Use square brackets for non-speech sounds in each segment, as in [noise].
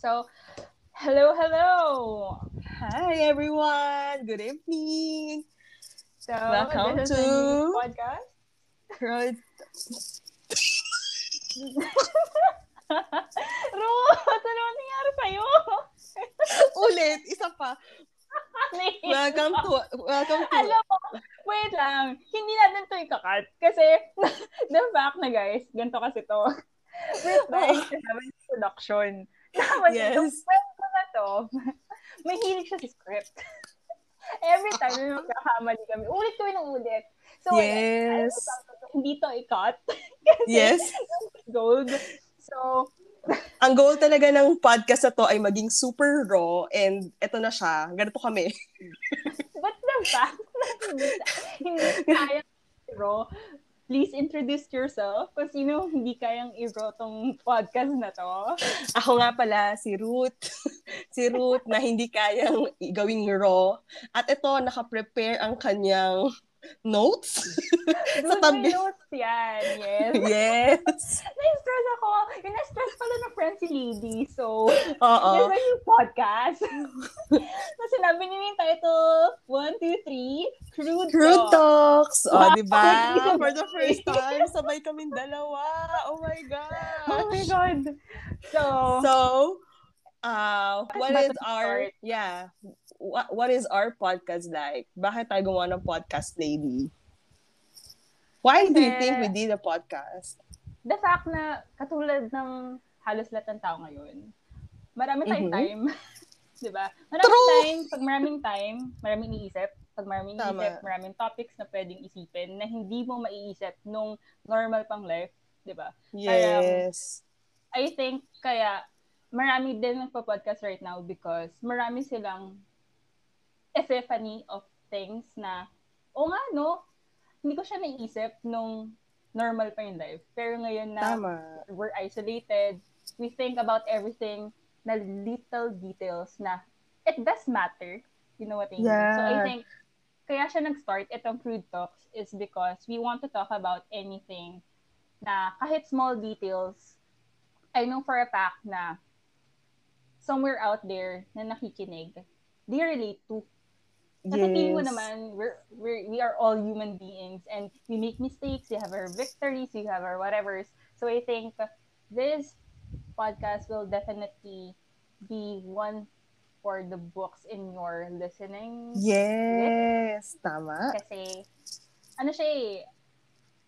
So, hello, hello. Hi, everyone. Good evening. So, Welcome to- podcast. Right. Ruth, ano nangyari sa'yo? Ulit, isa pa. Welcome to, welcome to, Alam mo, wait lang. Hindi natin to ikakat. Kasi, the fact na guys, ganito kasi to. Have an introduction. Tapos Yes. itong kwento na to, [laughs] may hilig siya sa script. [laughs] Every time [laughs] may magkakamali kami, ulit ko ng ulit. So, Yes. mo, hindi to ikat. yes. Gold. So, Ang goal talaga ng podcast na to ay maging super raw and eto na siya. Ganito kami. but the fact na hindi, hindi kaya i-raw, please introduce yourself kung sino hindi kayang i-raw tong podcast na to. Ako nga pala, si Ruth. [laughs] si Ruth na hindi kayang gawing raw. At ito, naka-prepare ang kanyang notes. Doon tabi. may notes yan. Yes. [laughs] yes. [laughs] Na-stress ako. Yung na-stress pala na friend si Lady. So, Oo. there's a new podcast. [laughs] so, sinabi niya yung title, one, two, three, Crude, Crude Talk. Talks. O, Wow. di ba? For the first time, sabay kaming dalawa. Oh my Oh my. God. So, So, uh, what is our, start? yeah, what, what is our podcast like? Bakit tayo gumawa ng podcast, lady? Why do you Kasi- think we did a podcast? the fact na katulad ng halos lahat ng tao ngayon, marami tayong Mhm. time. [laughs] 'Di ba? Maraming True. time, pag maraming time, maraming iniisip, pag maraming Tama. iniisip, maraming topics na pwedeng isipin na hindi mo maiisip nung normal pang life, 'di ba? Yes. I think kaya marami din nagpo-podcast right now because marami silang epiphany of things na, o nga no, hindi ko siya naisip nung normal pa yung life. Pero ngayon na Tama. we're isolated, we think about everything na little details na it does matter. You know what I mean? Yeah. So I think kaya siya nag-start itong Crude Talks is because we want to talk about anything na kahit small details, I know for a fact na somewhere out there na nakikinig, they relate to. Kasi Yes. naman, we're, we're, we are all human beings and we make mistakes, we have our victories, we have our whatevers. So I think this podcast will definitely be one for the books in your listening. Yes. Tama. Kasi, ano siya eh,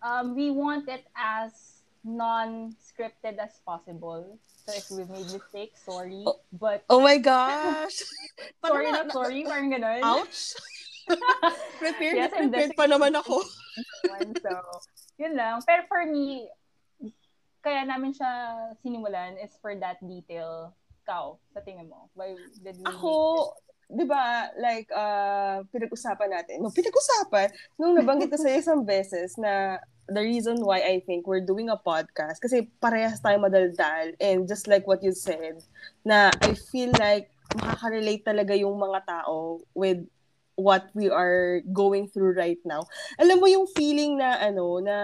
um, we want it as non-scripted as possible. So if we made mistakes, sorry. Oh. But, Oh my gosh. [laughs] sorry Parang not sorry, parang ganun. Ouch. [laughs] prepared Yes, na prepared pa naman ako. one. So, yun lang. Pero for me, kaya namin siya sinimulan is for that detail. Ikaw, sa tingin mo, why did we Ako, di ba, like, uh, pinag-usapan natin. No, pinag-usapan, nung nabanggit ko sa isang beses na the reason why I think we're doing a podcast, kasi parehas tayo madaldal, and just like what you said, na I feel like makaka-relate talaga yung mga tao with what we are going through right now. Alam mo yung feeling na, ano, na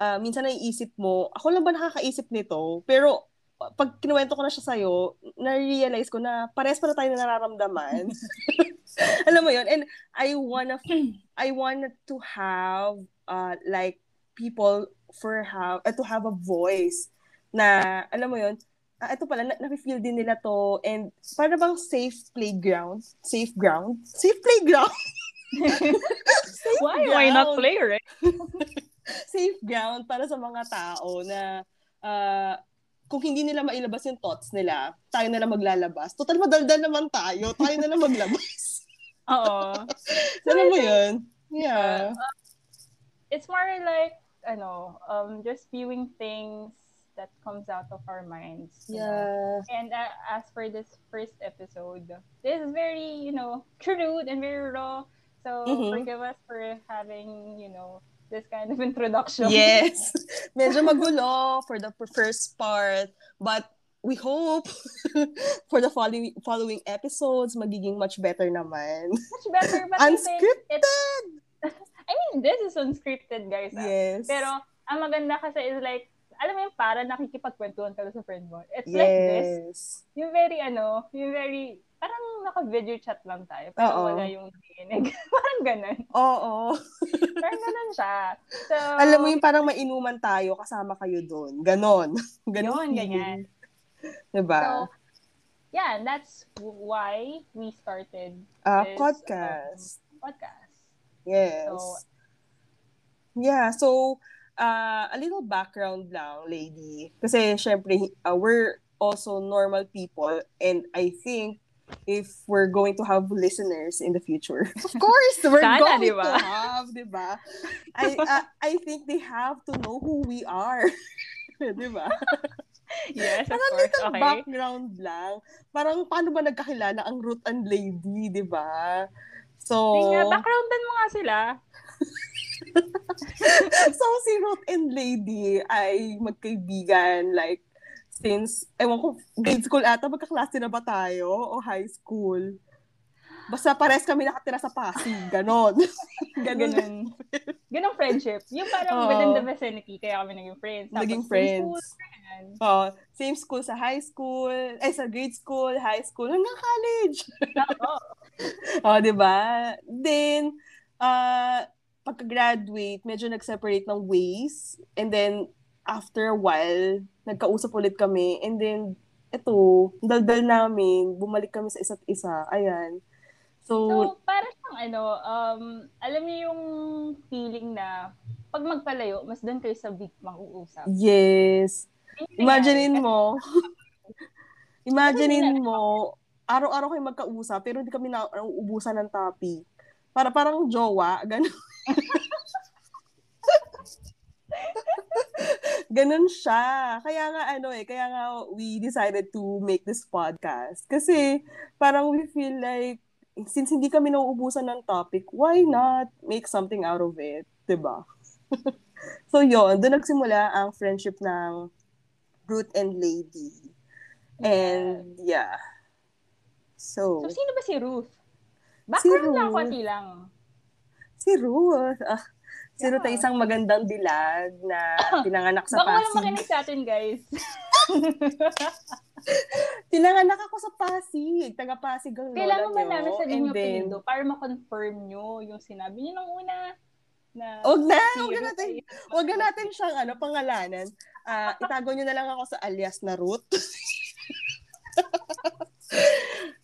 uh, minsan naiisip mo, ako lang ba nakakaisip nito? Pero pag kinuwento ko na siya sa'yo, na-realize ko na pares pa na tayo na nararamdaman. [laughs] Alam mo yun? And I wanna, I wanted to have, uh, like, people for have, uh, to have a voice na, alam mo yun, ah, ito pala, na, nafe-feel din nila to, and para bang safe playground? Safe ground? Safe playground? [laughs] safe Why? Why not ground. play, right? [laughs] safe ground para sa mga tao na uh, kung hindi nila mailabas yung thoughts nila, tayo na lang maglalabas. Total, madaldal naman tayo. Tayo na lang maglabas. [laughs] Oo. Alam mo yun? Yeah. It's more like, ano, um, just viewing things that comes out of our minds. know. Yeah. And uh, as for this first episode, this is very, you know, crude and very raw. So Mhm. forgive us for having, you know, this kind of [laughs] introduction. Yes. [laughs] Medyo magulo for the first part. But we hope [laughs] for the following following episodes, magiging much better naman. Much better, but Unscripted! it's, I mean, this is unscripted, guys. ah. Yes. Pero, ang maganda kasi is like, alam mo yung para nakikipagkwentuhan ka sa friend mo. It's yes. like this. Yung very, ano, yung very, parang naka-video chat lang tayo. Pero Oo. wala yung nakikinig. [laughs] parang ganun. Oo. [laughs] Parang ganun siya. So, Alam mo yung parang mainuman tayo, kasama kayo doon. Ganon. [laughs] Ganon. Yun, ganyan. Diba? So, yeah, that's why we started Ah, this, podcast. um, podcast. Yes. So- yeah, so uh, a little background lang, lady. Kasi syempre, uh, we're also normal people and I think if we're going to have listeners in the future, [laughs] of course, we're Sana, going di ba? to have, di ba? I, uh, I think they have to know who we are. [laughs] di ba? Yes, of Parang course. Okay. background lang. Parang paano ba nagkakilala ang Ruth and Lady, di ba? So, Yung nga, backgroundan mo nga sila. [laughs] so si Ruth and Lady ay magkaibigan like since, ewan ko, grade school ata, magkaklase na ba tayo? O high school? Basta pares kami nakatira sa Pasig. Ganon. [laughs] Ganon. Ganun friendship. Yung parang Oo. within the vicinity, kaya kami naging friends. Tapos Naging same friends. school, ganun. Oh, same school sa high school, eh sa grade school, high school, hanggang college. Oo. [laughs] oh, 'di ba? Then uh pagka-graduate, medyo nag-separate ng ways and then after a while, nagkausap ulit kami and then eto, daldal namin, bumalik kami sa isa't isa. Ayan. So, So, para siyang ano, um, alam niyo yung feeling na pag magpalayo, mas doon kayo sa big mag-uusap. yes. Imaginein mo, [laughs] imaginein mo, araw-araw kayo magkausap, pero hindi kami na nauubusan ng topic. Para parang jowa, ganun. [laughs] ganun siya. Kaya nga ano eh, kaya nga we decided to make this podcast. Kasi parang we feel like, since hindi kami nauubusan ng topic, why not make something out of it? 'Di ba? [laughs] so yun, doon nagsimula ang friendship ng Ruth and Lady. And yeah. So, So, sino ba si Ruth? Background lang, Ruth. konti lang. si Ruth. Ah, si Ruth ay Yeah. isang magandang dilag na [coughs] pinanganak sa Baka walang Pasig. makinig sa atin, guys. [laughs] [laughs] Pinanganak ako sa Pasig. Taga Pasig ang lola Kailangan nyo. namin sabihin And yung then, apelido para ma-confirm nyo yung sinabi nyo nung una na Huwag na, huwag na natin, huwag na natin siyang ano, pangalanan. Ah, [laughs] itago niyo na lang ako sa alias na Ruth. [laughs]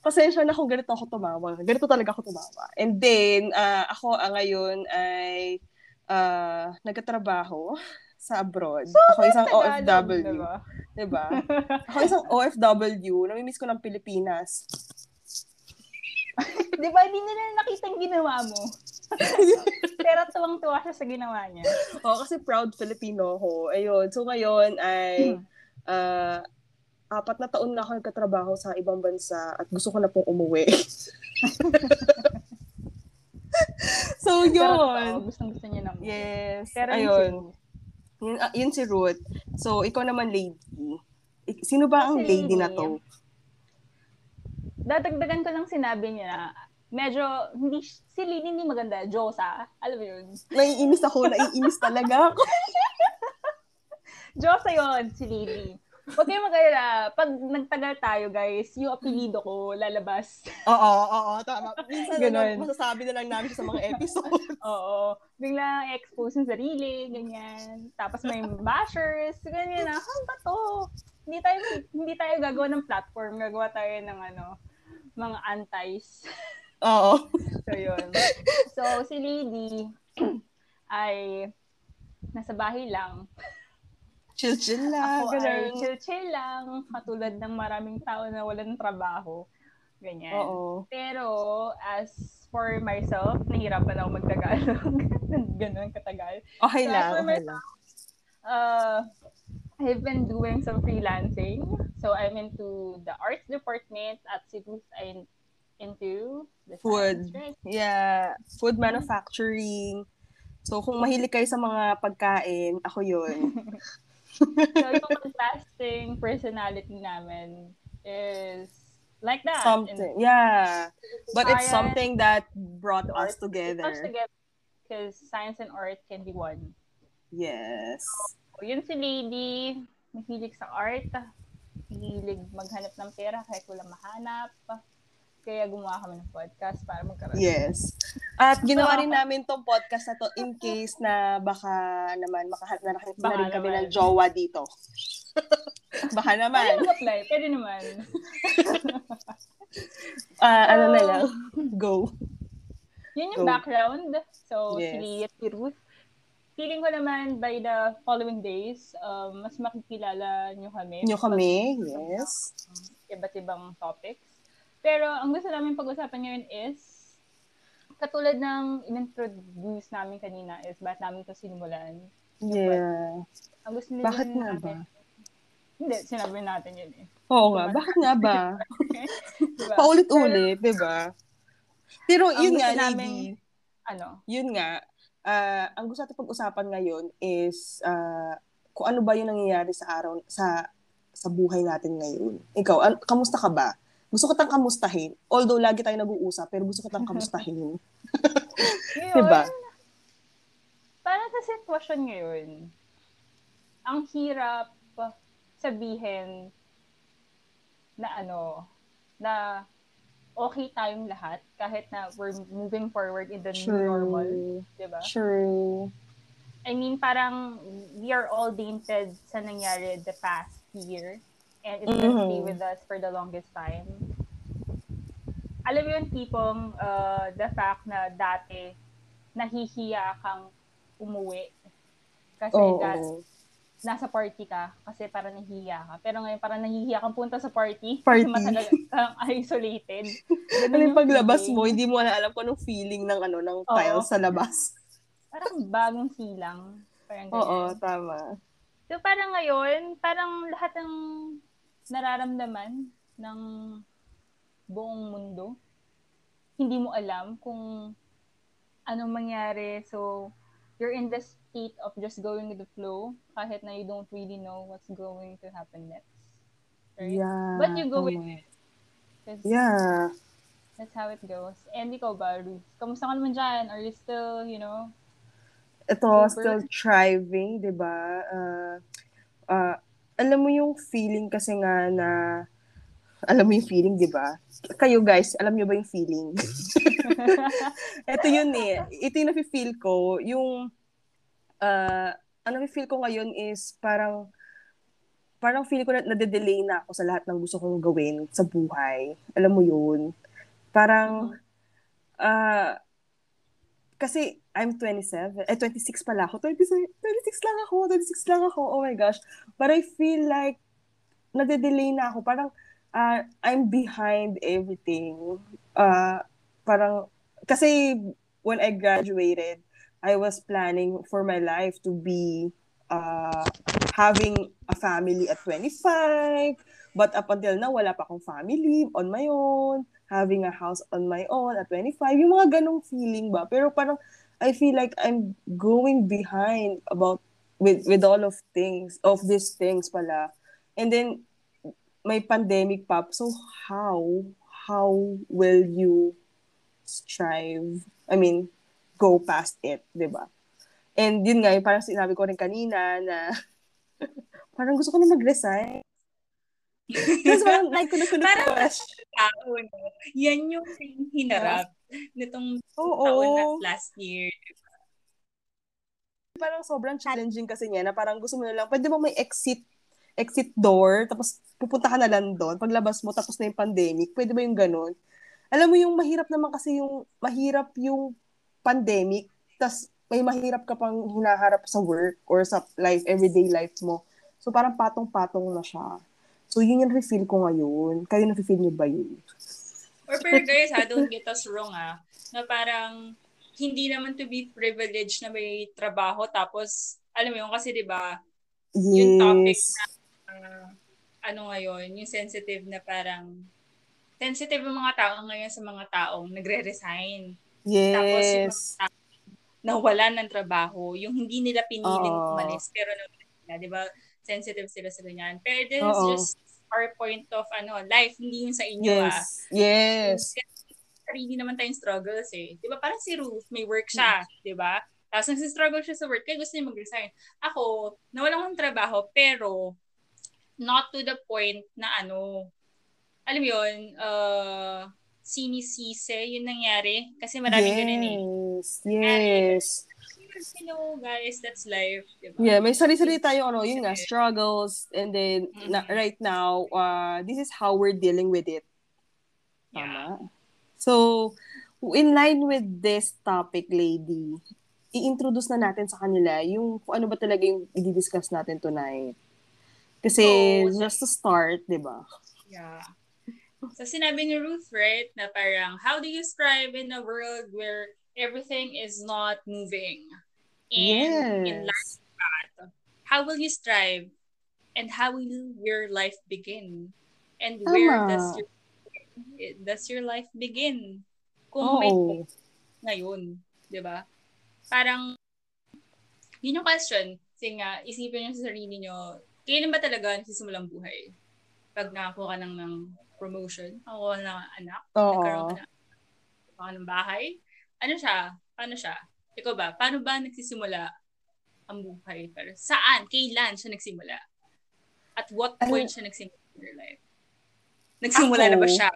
Pasensya na kung ganito ako tumawa. Ganito talaga ako tumawa. And then, ah, ako ah, ngayon ay ah, nagtatrabaho sa abroad. [laughs] ako isang Tagalog, OFW. diba? Diba? Ako isang OFW. Namimiss ko ng Pilipinas. [laughs] Di ba, hindi nila nakita yung ginawa mo. [laughs] Pero tuwang-tuwa siya sa ginawa niya. Oo, kasi proud Filipino ako. Ayun. So ngayon ay Hmm. ah, apat na taon na ako nagkatrabaho sa ibang bansa at gusto ko na pong umuwi. so yun. Gustong gusto niya naman. Yes. Pero yun Ayun. Ruth. Yun, ah, yun si Ruth. So ikaw naman lady. Sino ba ang Si lady na Lady. to? Dadagdagan ko lang sinabi niya medyo, hindi, si Lily hindi maganda. Josa. Alam mo yun? Naiinis ako, naiinis talaga ako. [laughs] Josa yon si Lily. Huwag kayong mag-alala. Pag nagtagal tayo, guys, yung apelido ko lalabas. Oo, oo, tama. Minsan Ganun. ano, masasabi na lang namin sa mga episodes. [laughs] Oo. Biglang expose yung sarili, ganyan. Tapos may bashers, ganyan na. Ano ba to? Hindi tayo, hindi tayo gagawa ng platform. Gagawa tayo ng ano, mga antis. Oo. [laughs] So, yun. So, si Lady [clears throat] ay nasa bahay lang. Chill-chill lang. Ako ay chill-chill lang, katulad ng maraming tao na wala ng trabaho. Ganyan. Oo. Pero, as for myself, nahirapan ako mag-Tagalog. [laughs] Ganun katagal. Okay So, lang, for okay myself, lang. Uh, I've been doing some freelancing. So, I'm into the arts department at Cebu. I'm into the Food. right? Yeah. Food manufacturing. So, kung mahilig kayo sa mga pagkain, ako yun. [laughs] So, [laughs] yung lasting personality namin is like that. something. Yeah. But it's something that brought us art, together. Us together because science and art can be one. Yes. yun si Lady, mahilig sa art, mahilig maghanap ng pera kahit walang mahanap. Kaya gumawa kami ng podcast para magkaroon. Yes. At ginawa rin namin tong podcast na to in case na baka naman makahanap na, rin- na rin kami naman. ng jowa dito. [laughs] baka Pwede naman. mag-apply, pwede naman. [laughs] Ah, ano na Oh. lang. Go. Yun yung Go. background. So, Yes. si si Ruth. Feeling ko naman by the following days, um, mas makikilala nyo kami. Nyo kami. Yes. Iba't ibang topics. Pero ang gusto namin pag-usapan ngayon is, katulad ng in-introduce namin kanina is ba't namin to sinimulan. Yeah. Ang gusto Bakit nga ba? Hindi, sinabi natin yun eh. Oo nga. Bakit nga ba? [laughs] Diba? Paulit-ulit, di ba? Pero Ang yun nga, naming- lady. Ano? Yun nga, ah, ang gusto natin pag-usapan ngayon is ah, kung ano ba yung nangyayari sa araw, sa sa buhay natin ngayon. Ikaw, an- kamusta ka ba? Gusto ko tang kamustahin. Although lagi tayo nag-uusap, pero gusto ko tang kamustahin. [laughs] Ngayon, Diba? Parang sa sitwasyon ngayon, ang hirap sabihin na ano, na okay tayong lahat kahit na we're moving forward in the new normal, di ba? Sure. I mean, parang we are all tainted sa nangyari the past year and it's gonna stay Mhm. with us for the longest time. Alam mo yung tipong uh, the fact na dati nahihiya kang umuwi kasi Oo. that- nasa party ka kasi parang nahihiya ka. Pero ngayon parang nahihiya kang punta sa party, Party. kasi matagal [laughs] kang isolated. Ganun Ano yung paglabas feeling. mo, hindi mo na alam kung anong feeling ng ano ng Oo. tiles sa labas. Parang bagong silang. Parang. Oo, tama. So parang ngayon, parang lahat ng nararamdaman ng buong mundo, hindi mo alam kung anong mangyari. So, you're in the state of just going with the flow kahit na you don't really know what's going to happen next. Right? Yeah. But you go with it. Yeah. That's how it goes. And ikaw ba, Ruth? Kamusta ka naman dyan? Are you still, you know, ito Super. still thriving, 'di ba? Uh, uh, alam mo yung feeling kasi nga na alam mo yung feeling, 'di ba? Kayo guys, alam niyo ba yung feeling? [laughs] ito yun eh. Ito yung nafe-feel ko, yung uh, ang nafe-feel ko ngayon is parang parang feel ko na nade-delay na ako sa lahat ng gusto kong gawin sa buhay. Alam mo yun? Parang ah kasi I'm 27, eh 26 pala ako. 26, 26 lang ako, 26 lang ako. Oh my gosh. But I feel like nade-delay na ako. Parang ah, I'm behind everything. Ah, parang kasi when I graduated, I was planning for my life to be uh, having a family at 25. But up until now, wala pa akong family on my own, having a house on my own at 25. Yung mga ganong feeling ba? Pero parang, I feel like I'm going behind about with with all of things, of these things pala. And then, may pandemic pa. So, how? How will you strive? I mean, go past it, di ba? And yun nga, yung parang sinabi ko rin kanina na [laughs] parang gusto ko na mag-resign. Kasi parang like ko na ko na Parang- question. tao, no? Yan yung hinarap nitong Oo. taon na last year. Parang sobrang challenging kasi niya na parang gusto mo na lang, pwede mo may exit exit door, tapos pupunta ka na lang doon. Paglabas mo, tapos na yung pandemic. Pwede ba yung ganun? Alam mo yung mahirap naman kasi yung, mahirap yung pandemic, tas may mahirap ka pang hinaharap sa work or sa life, everyday life mo. So parang patong-patong na siya. So yun yung refill ko ngayon. Kayo na-feel niyo ba yun? Or pero guys, ha, don't get us wrong, ha, na parang hindi naman to be privileged na may trabaho tapos, alam mo yun, kasi di ba Yung topic Yes. uh, ano ngayon, yung sensitive na parang sensitive yung mga tao ngayon sa mga taong nagre-resign. Tapos yung Yes. mga tao nawalan ng trabaho, yung hindi nila piniling Oo. umalis, pero nawalan sila, di ba? Sensitive sila sa ganyan. Pero this is Oo. just our point of ano life, hindi yung sa inyo ah. Yes. Yes. Sarili naman tayong struggles eh. Di ba? Parang si Ruth, may work siya, di ba? Tapos nagsistruggle siya sa work, kaya gusto niya mag-resign. Ako, nawalan akong trabaho, pero not to the point na ano, alam mo yun, uh, sinisise yung nangyari. Kasi maraming yes, ganun eh. Yes, You know, guys, that's life. Diba? Yeah, may sarili-sarili tayo, ano, yun nga, struggles. And then, Mhm. na, right now, uh, this is how we're dealing with it. Yeah. Tama. So, in line with this topic, lady, i-introduce na natin sa kanila yung kung ano ba talaga yung i-discuss natin tonight. Kasi, So, just to start, di ba? Yeah. So sinabi ni Ruth, right, na parang, how do you strive in a world where everything is not moving? And in life, Yes. how will you strive? And how will your life begin? And where Tama. does your does your life begin? Kung may Oo. ngayon, 'di ba? Parang yun yung question. Kasi nga, isipin nyo sa sarili nyo, kailan ba talaga nagsisimulang buhay? Pag nakakuha ka ng, ng promotion, nakakuha ng anak, Oo. nagkaroon ka ng, ka ng bahay, ano siya? Paano siya? Ikaw ba? Paano ba nagsisimula ang buhay? Pero saan? Kailan siya nagsimula? At what Ano- point siya nagsimula in your life? Nagsimula na ba Ako? siya?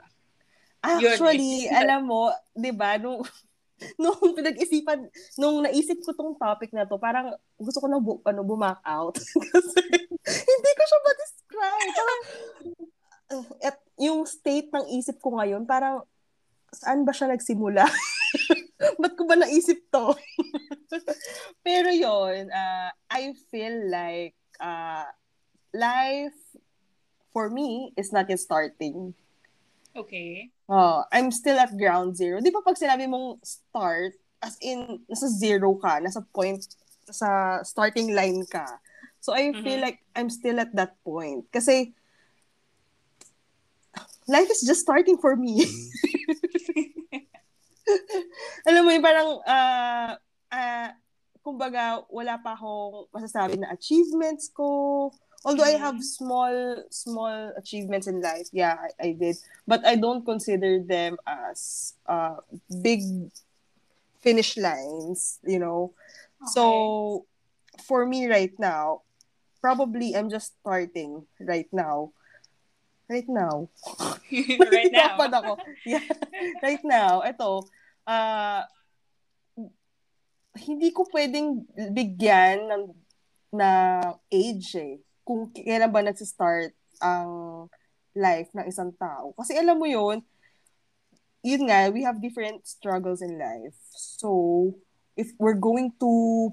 Actually, eh. alam mo, 'di ba, nung [laughs] nung pinag-isipan, nung naisip ko tong topic na to, parang gusto ko na bu, ano, bumak out. [laughs] Kasi hindi ko siya ma-describe. Parang, at yung state ng isip ko ngayon, parang, saan ba siya nagsimula? [laughs] [laughs] Ba't ko ba naisip to? [laughs] Pero yon uh, I feel like uh, life for me is not yet starting. Okay. Oh, I'm still at ground zero. Di ba pag sinabi mong start, as in, nasa zero ka, nasa point, sa starting line ka. So I feel Mhm. like I'm still at that point. Kasi, life is just starting for me. [laughs] [laughs] Alam mo yung parang, ah, ah, kumbaga, wala pa akong masasabi na achievements ko. Although I have small, small achievements in life. Yeah, I, I did. But I don't consider them as uh, big finish lines, you know. So, for me right now, probably I'm just starting right now. Right now. [laughs] [laughs] [laughs] right now. Ako. Yeah. Right now, ito, ah, hindi ko pwedeng bigyan ng na age eh. Kung kailan ba nagsi-start ang life ng isang tao. Kasi alam mo yun, yun nga, we have different struggles in life. So, if we're going to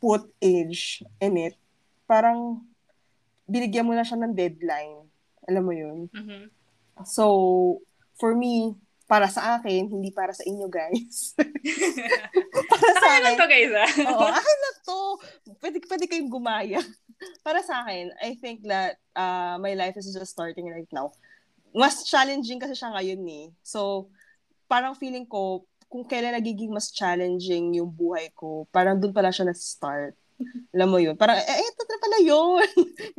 put age in it, parang binigyan mo na siya ng deadline. Alam mo yun? Mhm. So, for me, para sa akin, hindi para sa inyo, guys. [laughs] para sa Saka lang akin, to, guys, ah. [laughs] oo, akin na to. Pwede, pwede kayong gumaya. [laughs] para sa akin, I think that uh, my life is just starting right now. Mas challenging kasi siya ngayon eh. So, parang feeling ko, kung kailan nagiging mas challenging yung buhay ko, parang doon pala siya na-start. Alam mo yun? Parang, eh, ito na pala yun.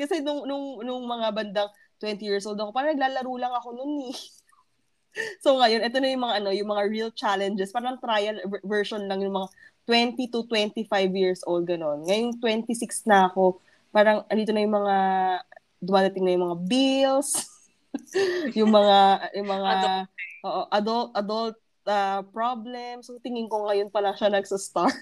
kasi nung, nung, nung mga bandang 20 years old ako, parang naglalaro lang ako noon eh. [laughs] So ngayon, ito na yung mga ano, yung mga real challenges, parang trial ver- version lang yung mga 20 to 25 years old ganon. Ngayon 26 na ako, parang andito na yung mga dumadating na yung mga bills, [laughs] yung mga yung mga Adult. oo, adult adult uh, problems. So tingin ko ngayon pala siya nagsa-start.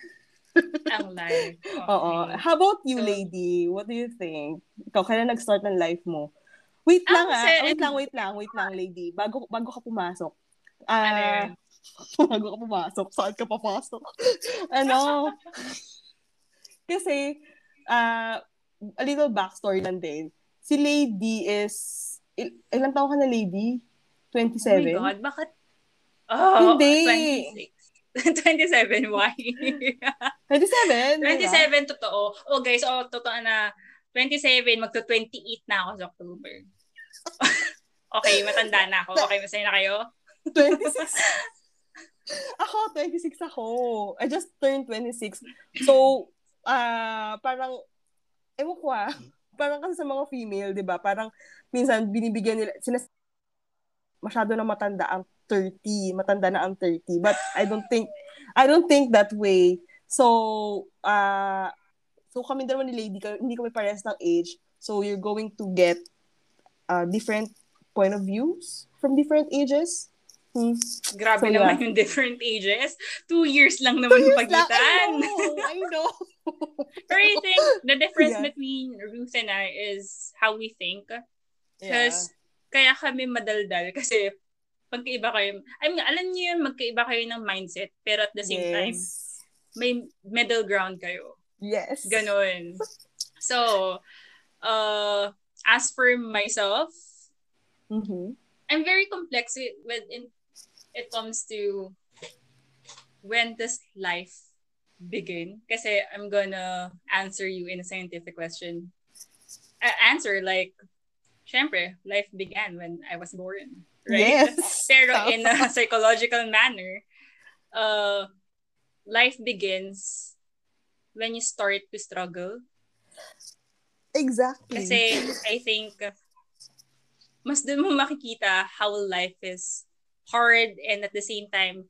[laughs] ang life. Okay. Oo. How about you, So- lady? What do you think? Ikaw, kailan nag-start ng life mo? Wait lang Ako ah. kasi- Wait lang, wait lang, wait lang, lady. Bago bago ka pumasok. Ano Ah, [laughs] bago ka pumasok, saan ka papasok? [laughs] ano? Kasi, ah, a little backstory lang din. Si Lady is, il- ilang taon ka na, Lady? Oh 27? my God, bakit? Oh, Hindi. 26. 27, why? 27? 27, totoo. Oh, guys, oh, totoo na. 27, magto-28 na ako sa October. [laughs] okay, matanda na ako. Okay, masaya na kayo? 26. [laughs] ako, 26 ako. I just turned 26. So, ah parang, ewan ko ah, parang kasi sa mga female, di ba? Parang, minsan, binibigyan nila, sinas masyado na matanda ang 30. Matanda na ang 30. But, I don't think, I don't think that way So, uh, so kami dalawa ni Lady, hindi kami parehas ng age. So, you're going to get uh, different point of views from different ages. Hmm. Grabe So, naman yeah. yung different ages. Two years lang naman yung lang, pagitan. I know, I know. [laughs] Pero I think the difference Yeah. between Ruth and I is how we think. yeah. Because kaya kami madaldal kasi magkaiba kayo. I mean, alam niyo yun, magkaiba kayo ng mindset pero at the same time, yes. may middle ground kayo. Yes. Ganon. So, uh, as for myself, Mm-hmm. I'm very complex with, when in, it comes to when does life begin? Kasi I'm gonna answer you in a scientific question. Uh, answer like, syempre, life began when I was born. Right? Yes. [laughs] Pero in a psychological manner, uh, life begins when you start to struggle. Exactly. Kasi I think mas dun mo makikita how life is hard and at the same time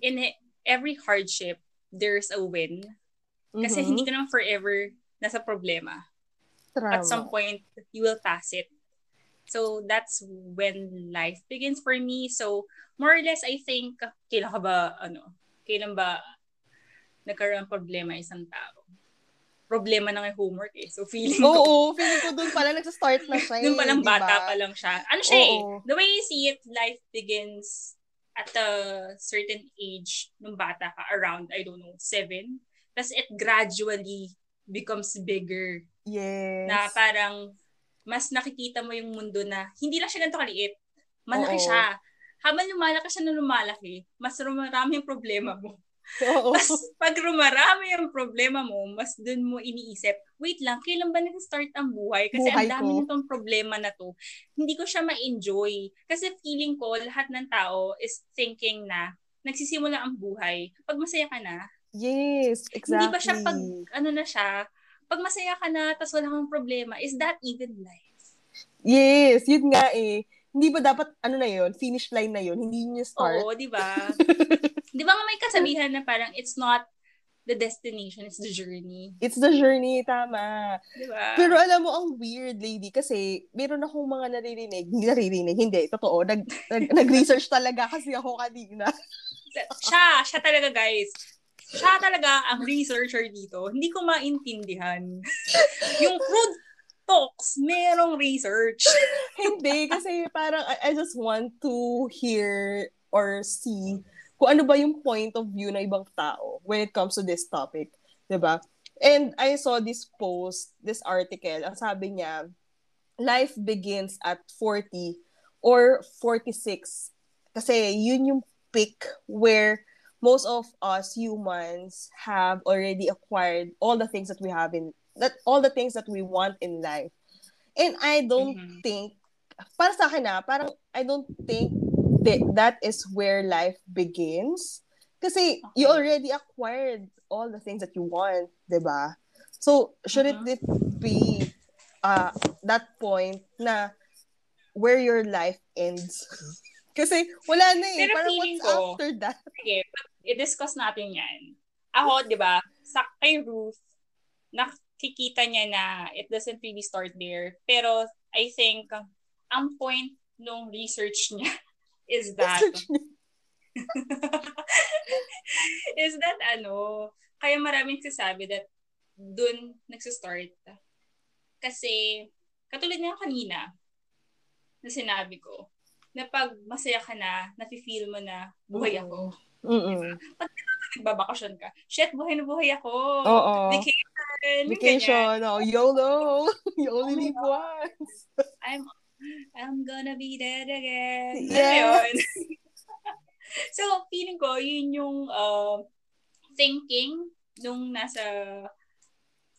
in e- every hardship there's a win kasi Mhm. hindi ka naman forever nasa problema Tama. at some point you will pass it so that's when life begins for me so more or less I think kailan ka ba ano kailan ba nagkaroon problema isang tao problema na ng homework eh so feeling ko Oo, feeling ko doon pala nagsa-start na siya. [laughs] Doon eh, palang di ba? bata pa lang siya. Ano siya eh, the way you see it, life begins at a certain age nung bata ka, around, I don't know, seven. Tapos it gradually becomes bigger. Yes. Na parang mas nakikita mo yung mundo na hindi lang siya ganito kaliit. Malaki Oo. siya. Habang lumalaki siya na lumalaki, mas marami yung problema mo. Oo. Tapos pag rumarami yung problema mo, mas dun mo iniisip, wait lang, kailan ba nag-start ang buhay? Kasi Buhay ang dami ko. nitong problema na to. Hindi ko siya ma-enjoy. Kasi feeling ko, lahat ng tao is thinking na nagsisimula ang buhay. Pag masaya ka na, Yes, exactly. hindi ba siya pag, ano na siya, pag masaya ka na, tapos wala kang problema, is that even life? Yes, yun nga eh. Hindi ba dapat, ano na yun, finish line na yun, hindi yun yung start? Oo, di ba? [laughs] di ba nga may kasabihan na parang it's not the destination, it's the journey. It's the journey, tama. Di ba? Pero alam mo, ang weird, lady, kasi meron akong mga naririnig, hindi naririnig, hindi, totoo, nag, nag, [laughs] nag-research talaga kasi ako kanina. siya, siya talaga guys. Siya talaga ang researcher dito. Hindi ko maintindihan. [laughs] yung crude talks, merong research. [laughs] hindi, kasi parang I, I just want to hear or see kung ano ba yung point of view ng ibang tao when it comes to this topic. 'di ba? And I saw this post, this article, ang sabi niya, life begins at 40 or 46. Kasi yun yung peak where most of us humans have already acquired all the things that we have in that all the things that we want in life. And I don't Mhm. think para sa akin na, parang I don't think that that is where life begins. Kasi you Okay. already acquired all the things that you want, 'di ba? So, shouldn't Mhm. it be uh that point na where your life ends? [laughs] Kasi wala na eh. Pero Parang what's ko, after that? Sige, i-discuss natin yan. Ako, di ba, sa kay Ruth, nakikita niya na it doesn't really start there. Pero I think ang point nung research niya [laughs] is that [laughs] is that ano, kaya maraming sasabi that dun nagsistart. Kasi, katulad nga kanina, na sinabi ko, na pag masaya ka na, nafe-feel mo na buhay ako. Mm-mm. Nagbabakasyon ka. Shit, buhay na buhay ako. Oo. Vacation. Vacation. Oh, YOLO. you only live once. I'm I'm gonna be dead again. Yes. Ayun. [laughs] so, feeling ko, yun yung uh, thinking nung nasa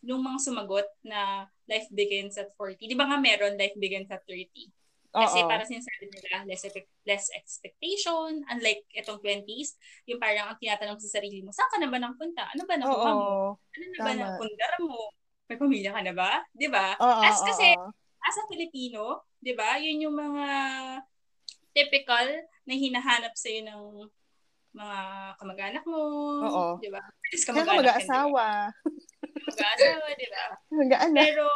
nung mga sumagot na life begins at 40. Di ba nga meron life begins at 30? Kasi Oo. para sinasabi nila, less, less expectation, unlike itong 20s, yung parang ang tinatanong sa sarili mo, saan ka na ba nang punta? Ano ba nakuha mo? Ano na ba Tama. na pundar mo? May pamilya ka na ba? Di ba? As kasi, oo. As a Filipino, 'di ba? Yun yung mga typical na hinahanap sa ng mga kamag-anak mo. Di ba? Is Kaya ka kamag-anak, mag-aasawa. hindi. Mag-aasawa, di ba? [laughs] Mag-anak. Pero,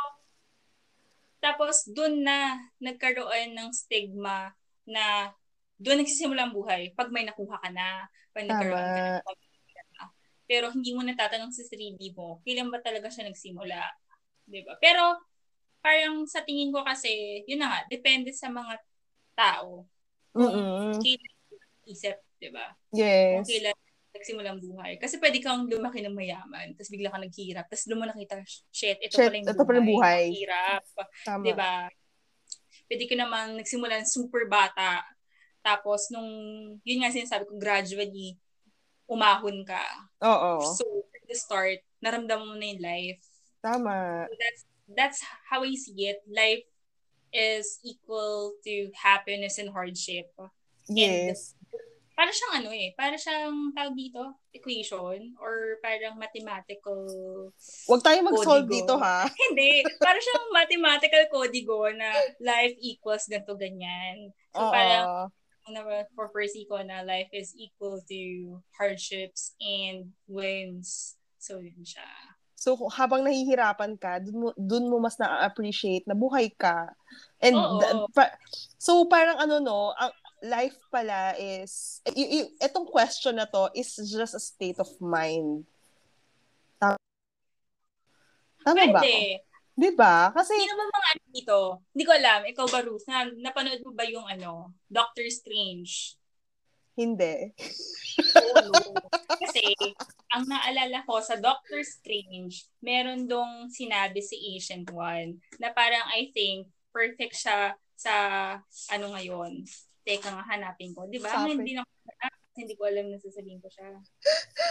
tapos dun na nagkaroon ng stigma na doon nagsisimula ang buhay pag may nakuha ka na, pag nagkaroon ka na. Pero hindi mo natatanong sa sarili mo, kailan ba talaga siya nagsimula? Di ba? Pero, parang sa tingin ko kasi, yun na nga, depende sa mga tao. Mm-mm. Kailan isip, di ba? Yes. Kung kailan nagsimula ang buhay. Kasi pwede kang lumaki ng mayaman, tapos bigla ka naghihirap, tapos mo nakita, shit, ito Shit, pala yung ito pala yung buhay. Hirap. Di ba? Pwede ka namang nagsimula ng super bata. Tapos, nung, yun nga sinasabi ko, gradually, umahon ka. Oo. So, at the start, naramdaman mo na yung life. Tama. So that's, that's how I see it. Life is equal to happiness and hardship. Yes. Para siyang ano eh, para siyang tawag dito, equation or parang mathematical Huwag tayo mag-solve dito, ha? [laughs] Hindi. Para siyang mathematical codigo na life equals ganito ganyan. So Oo. parang na for Percy ko na life is equal to hardships and wins. So yun siya. So, habang nahihirapan ka, dun mo, dun mo mas na-appreciate na buhay ka. And, Oo. pa- so, parang ano, no, ang life pala is, y- y- itong question na to is just a state of mind. Tama, Tama ba? Pwede. Di ba? Kasi, Sino ba mga ano dito? Hindi ko alam. Ikaw ba, Ruth? Na, napanood mo ba yung ano, Doctor Strange? Hindi. Oo. [laughs] Kasi, ang naalala ko sa Doctor Strange, meron dong sinabi si Ancient One na parang I think perfect siya sa ano ngayon. Teka nga, hanapin ko. Di ba? Hindi na hindi ko alam na sasabihin ko siya. [laughs]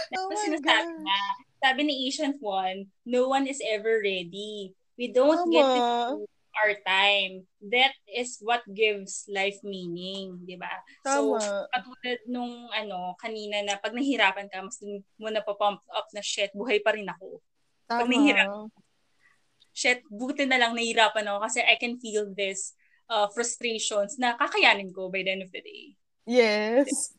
Oh Tapos my sinasabi God. na, sabi ni Ancient One, no one is ever ready. We don't get to Tama. do our time. That is what gives life meaning, di ba? So, katulad nung ano, kanina na pag nahihirapan ka, mas mo na pump up na shit, buhay pa rin ako. Tama. nahihirap- Shit, buti na lang nahihirapan ako kasi I can feel this uh, frustrations na kakayanin ko by the end of the day. Yes.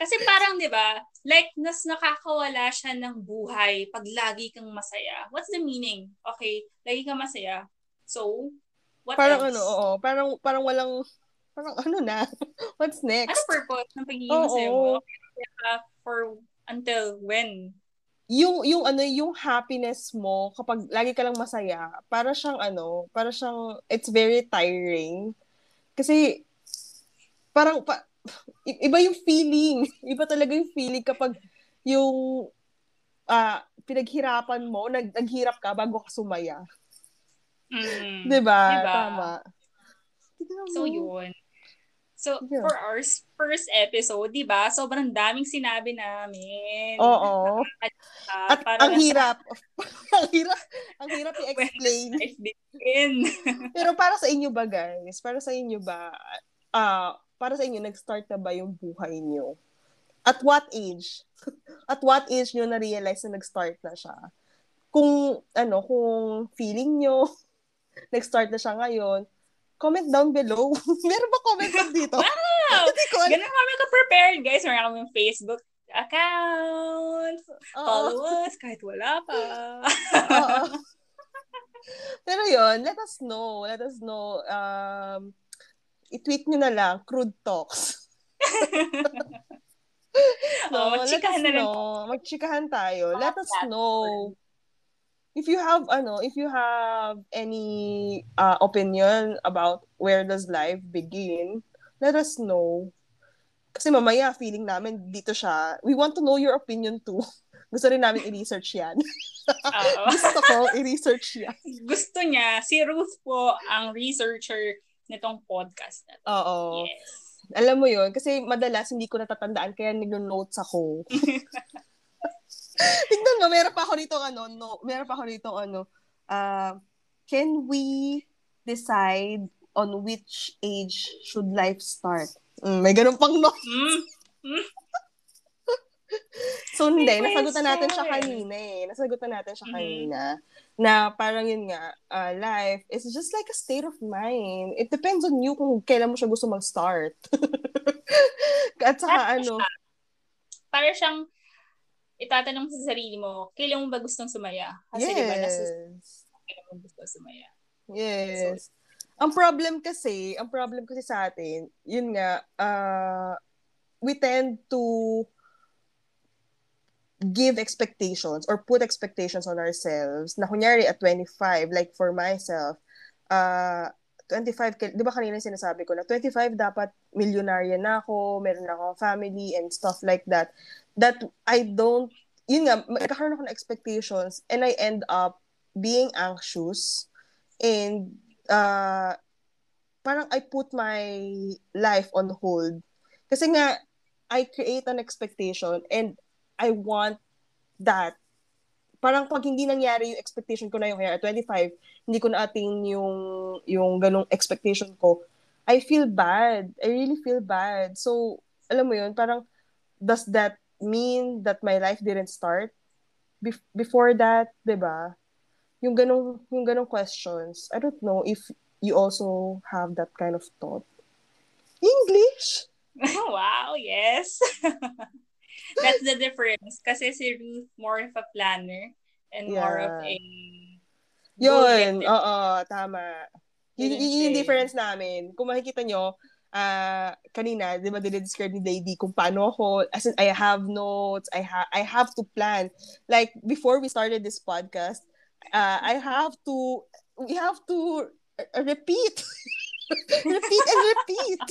Kasi parang, di ba, like, nas nakakawala siya ng buhay pag lagi kang masaya. What's the meaning? Okay, lagi kang masaya. So, what Parang else? ano, oo. Parang, parang walang, parang ano na. [laughs] What's Ano next? purpose ng pagiging masaya mo? Kaya for until when? yung yung ano yung happiness mo kapag lagi ka lang masaya para siyang ano para siyang it's very tiring kasi parang pa, iba yung feeling [laughs] iba talaga yung feeling kapag yung ah pinaghirapan mo nag naghirap ka bago ka sumaya Mm. 'di ba Diba? tama So, yun. So, Yeah. for our first episode, di ba, sobrang daming sinabi namin. oo Ah, at para ang hirap [laughs] ang hirap ang hirap i-explain. [laughs] Pero para sa inyo ba, guys? Para sa inyo ba, ah para sa inyo, nag-start na ba yung buhay nyo? At what age? [laughs] At what age nyo na-realize na nag-start na siya? Kung, ano, kung feeling nyo, nag-start na siya ngayon, comment down below. [laughs] Meron ba comment down dito? Wow! [laughs] Hindi ko alam. Ganun kami ka-prepared, guys. Meron kami Facebook account. Oo. Follow us kahit wala pa. [laughs] Pero yon let us know. Let us know. Um, i-tweet nyo na lang, crude talks. Oh, let magchikahan us na know. Magchikahan tayo. Let us know if you have ano, if you have any uh, opinion about where does life begin, let us know. Kasi mamaya feeling namin dito siya. We want to know your opinion too. [laughs] Gusto rin namin i-research yan. [laughs] Gusto ko i-research yan. Gusto niya, si Ruth po ang researcher nitong podcast na to. Oo. Yes. Alam mo yun, kasi madalas hindi ko natatandaan kaya nagno-notes ako. [laughs] Tignan mo, meron pa ako nito ano, no, meron pa ako nito ano, uh, can we decide on which age should life start? Mm, may ganun pang no. Mm. So hindi, nasagutan natin siya kanina eh. Nasagutan natin siya Mhm. kanina. Na parang yun nga, uh, life is just like a state of mind. It depends on you kung kailan mo siya gusto mag-start. [laughs] At saka Ano ano, siya? para siyang itatanong sa sarili mo, kailan mo ba gustong sumaya? Kasi yes. di ba, nasa kailan mo gusto sumaya. Yes. So, ang problem kasi, ang problem kasi sa atin, yun nga, uh, we tend to give expectations or put expectations on ourselves na kunyari at 25, like for myself, uh, 25, di ba kanina sinasabi ko na 25 dapat milyonarya na ako, meron na ako family and stuff like that. That I don't, yun nga, magkakaroon ako ng expectations and I end up being anxious and uh, parang I put my life on hold. Kasi nga, I create an expectation and I want that. Parang pag hindi nangyari yung expectation ko na yung kaya 25, hindi ko na-attain yung, yung ganong expectation ko, I feel bad. I really feel bad. So, alam mo yun, parang, does that mean that my life didn't start? Be- before that, 'di ba? Yung ganong yung ganong questions. I don't know if you also have that kind of thought. English? [laughs] wow, yes. [laughs] That's the difference. Kasi si Ruth more of a planner and yeah. more of a Yun, oo, tama. Yun, yun yung difference namin. Kung makikita nyo, uh, kanina, di ba, dinidescribe ni Lady kung paano ako, as in, I have notes, I, ha- I have to plan. Like, before we started this podcast, uh, I have to, we have to uh, repeat. [laughs] repeat and repeat.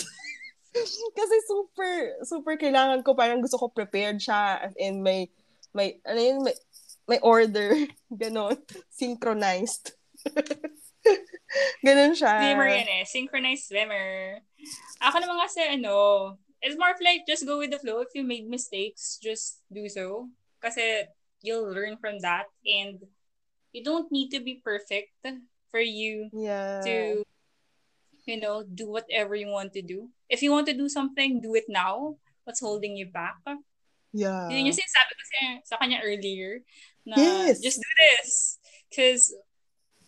[laughs] Kasi super, super kailangan ko, parang gusto ko prepared siya, in may, may, ano yun, may, may order, [laughs] ganon, synchronized. [laughs] ganon siya. Swimmer yan eh, synchronized swimmer. Ako naman kasi, ano, it's more of like, just go with the flow. If you made mistakes, just do so. Kasi, you'll learn from that, and you don't need to be perfect for you yeah. to you know, do whatever you want to do. If you want to do something, do it now. What's holding you back? Yeah. Yun yung sinasabi ko sa, sa kanya earlier. Na yes. just do this. Because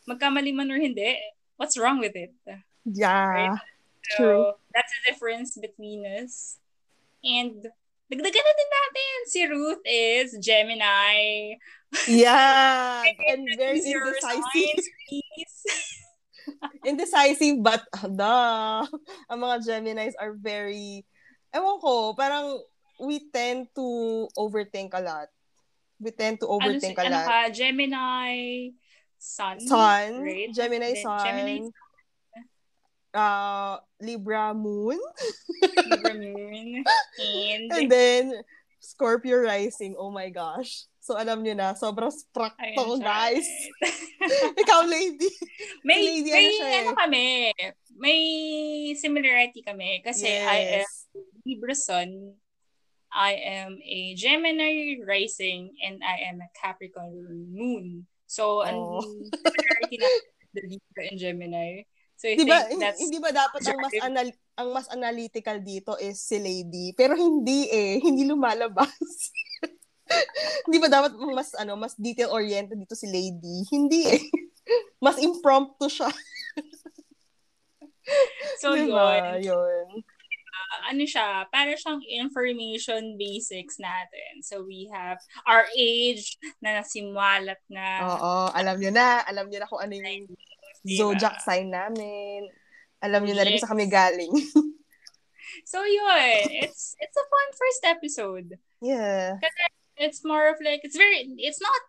magkamali man or hindi, what's wrong with it? Yeah. Right? So, True. that's the difference between us. And dagdagan na din natin. Si Ruth is Gemini. Yeah. [laughs] and very indecisive. [laughs] indecisive but the ang mga Geminis are very ewan ko, parang we tend to overthink a lot. We tend to overthink ano, a lot. Ano ka, Gemini Sun? Sun. Right? Gemini Then, Sun. Gemini uh, Libra Moon. Libra [laughs] Moon. And, and then, Scorpio Rising. Oh my gosh. So, alam nyo na, sobrang to, guys. [laughs] Ikaw, lady. May, lady, may ano, siya, eh. ano kami, may similarity kami. Kasi yes. I am Libra Sun, I am a Gemini Rising, and I am a Capricorn Moon. So, oh. ang similarity na the Libra and Gemini. So, I diba, think that's... Hindi ba dapat ang mas, anal- ang mas analytical dito is si Lady? Pero hindi eh. [laughs] Hindi lumalabas. [laughs] Hindi ba dapat mas ano, mas detail oriented dito si Lady? Hindi eh. [laughs] Mas impromptu siya. so diba? yun. yun. Ano siya, para siyang information basics natin. So we have our age na nasimulat na. Oo, alam niyo na. Alam niyo na kung ano yung diba? zodiac sign namin. Alam niyo na rin kung sa kami galing. [laughs] so yun, it's it's a fun first episode. Yeah. Kasi it's more of like it's very it's not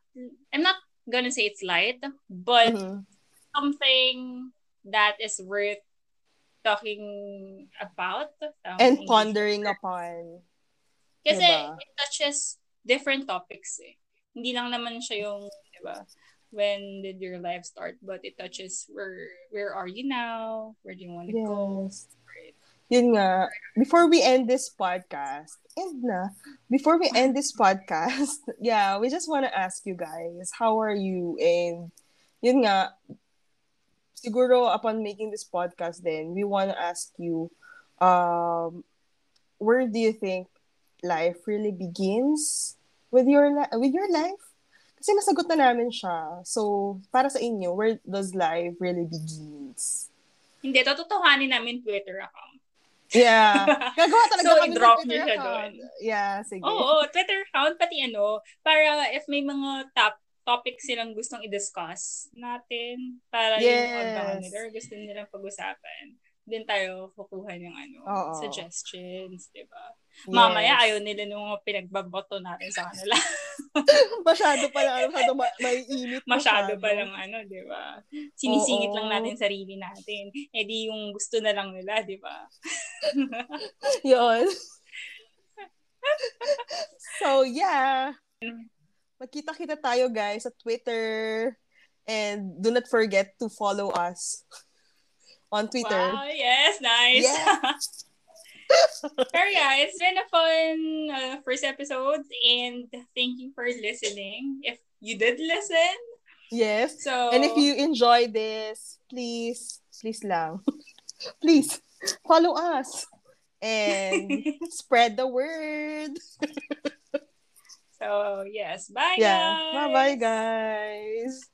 I'm not gonna say it's light, but mm-hmm. something that is worth talking about um, and pondering upon. Kasi diba? it touches different topics eh. Hindi lang naman siya yung, di ba, when did your life start, but it touches where where are you now? Where do you want to yes. go? Yun nga, before we end this podcast, end na. Before we end this podcast, [laughs] yeah, we just want to ask you guys, how are you? And yun nga, siguro upon making this podcast then, we want to ask you, um, where do you think life really begins with your li- with your life? Kasi nasagot na namin siya. So, para sa inyo, where does life really begins? Hindi, tototohanin namin Twitter account. Yeah. [laughs] Gagawa talaga So, kami Twitter niyo siya account. doon. Yeah, sige. Oo, oh, Twitter account, pati ano, para if may mga top topic silang gustong i-discuss natin, para Yes. yung abangan nila or gusto nilang pag-usapan, din tayo kukuha ng ano, Oo. suggestions, di ba? Yes. Mamaya ayaw nila nung mga pinagbaboto natin sa kanila. [laughs] masyado pa lang, masyado ma- may init. Masyado pa lang ano, di ba? Sinisingit Oo. lang natin sarili natin. Eh di yung gusto na lang nila, di ba? [laughs] Yun. [laughs] so, yeah. Magkita-kita tayo, guys, sa Twitter. And do not forget to follow us on Twitter. Wow, yes, nice. Yeah. Pero yeah, it's been a fun uh, first episode and thank you for listening. If you did listen, Yes. so And if you enjoy this, please, please lang. [laughs] please, follow us. And [laughs] spread the word. [laughs] so yes, bye Yeah. Bye-bye, guys.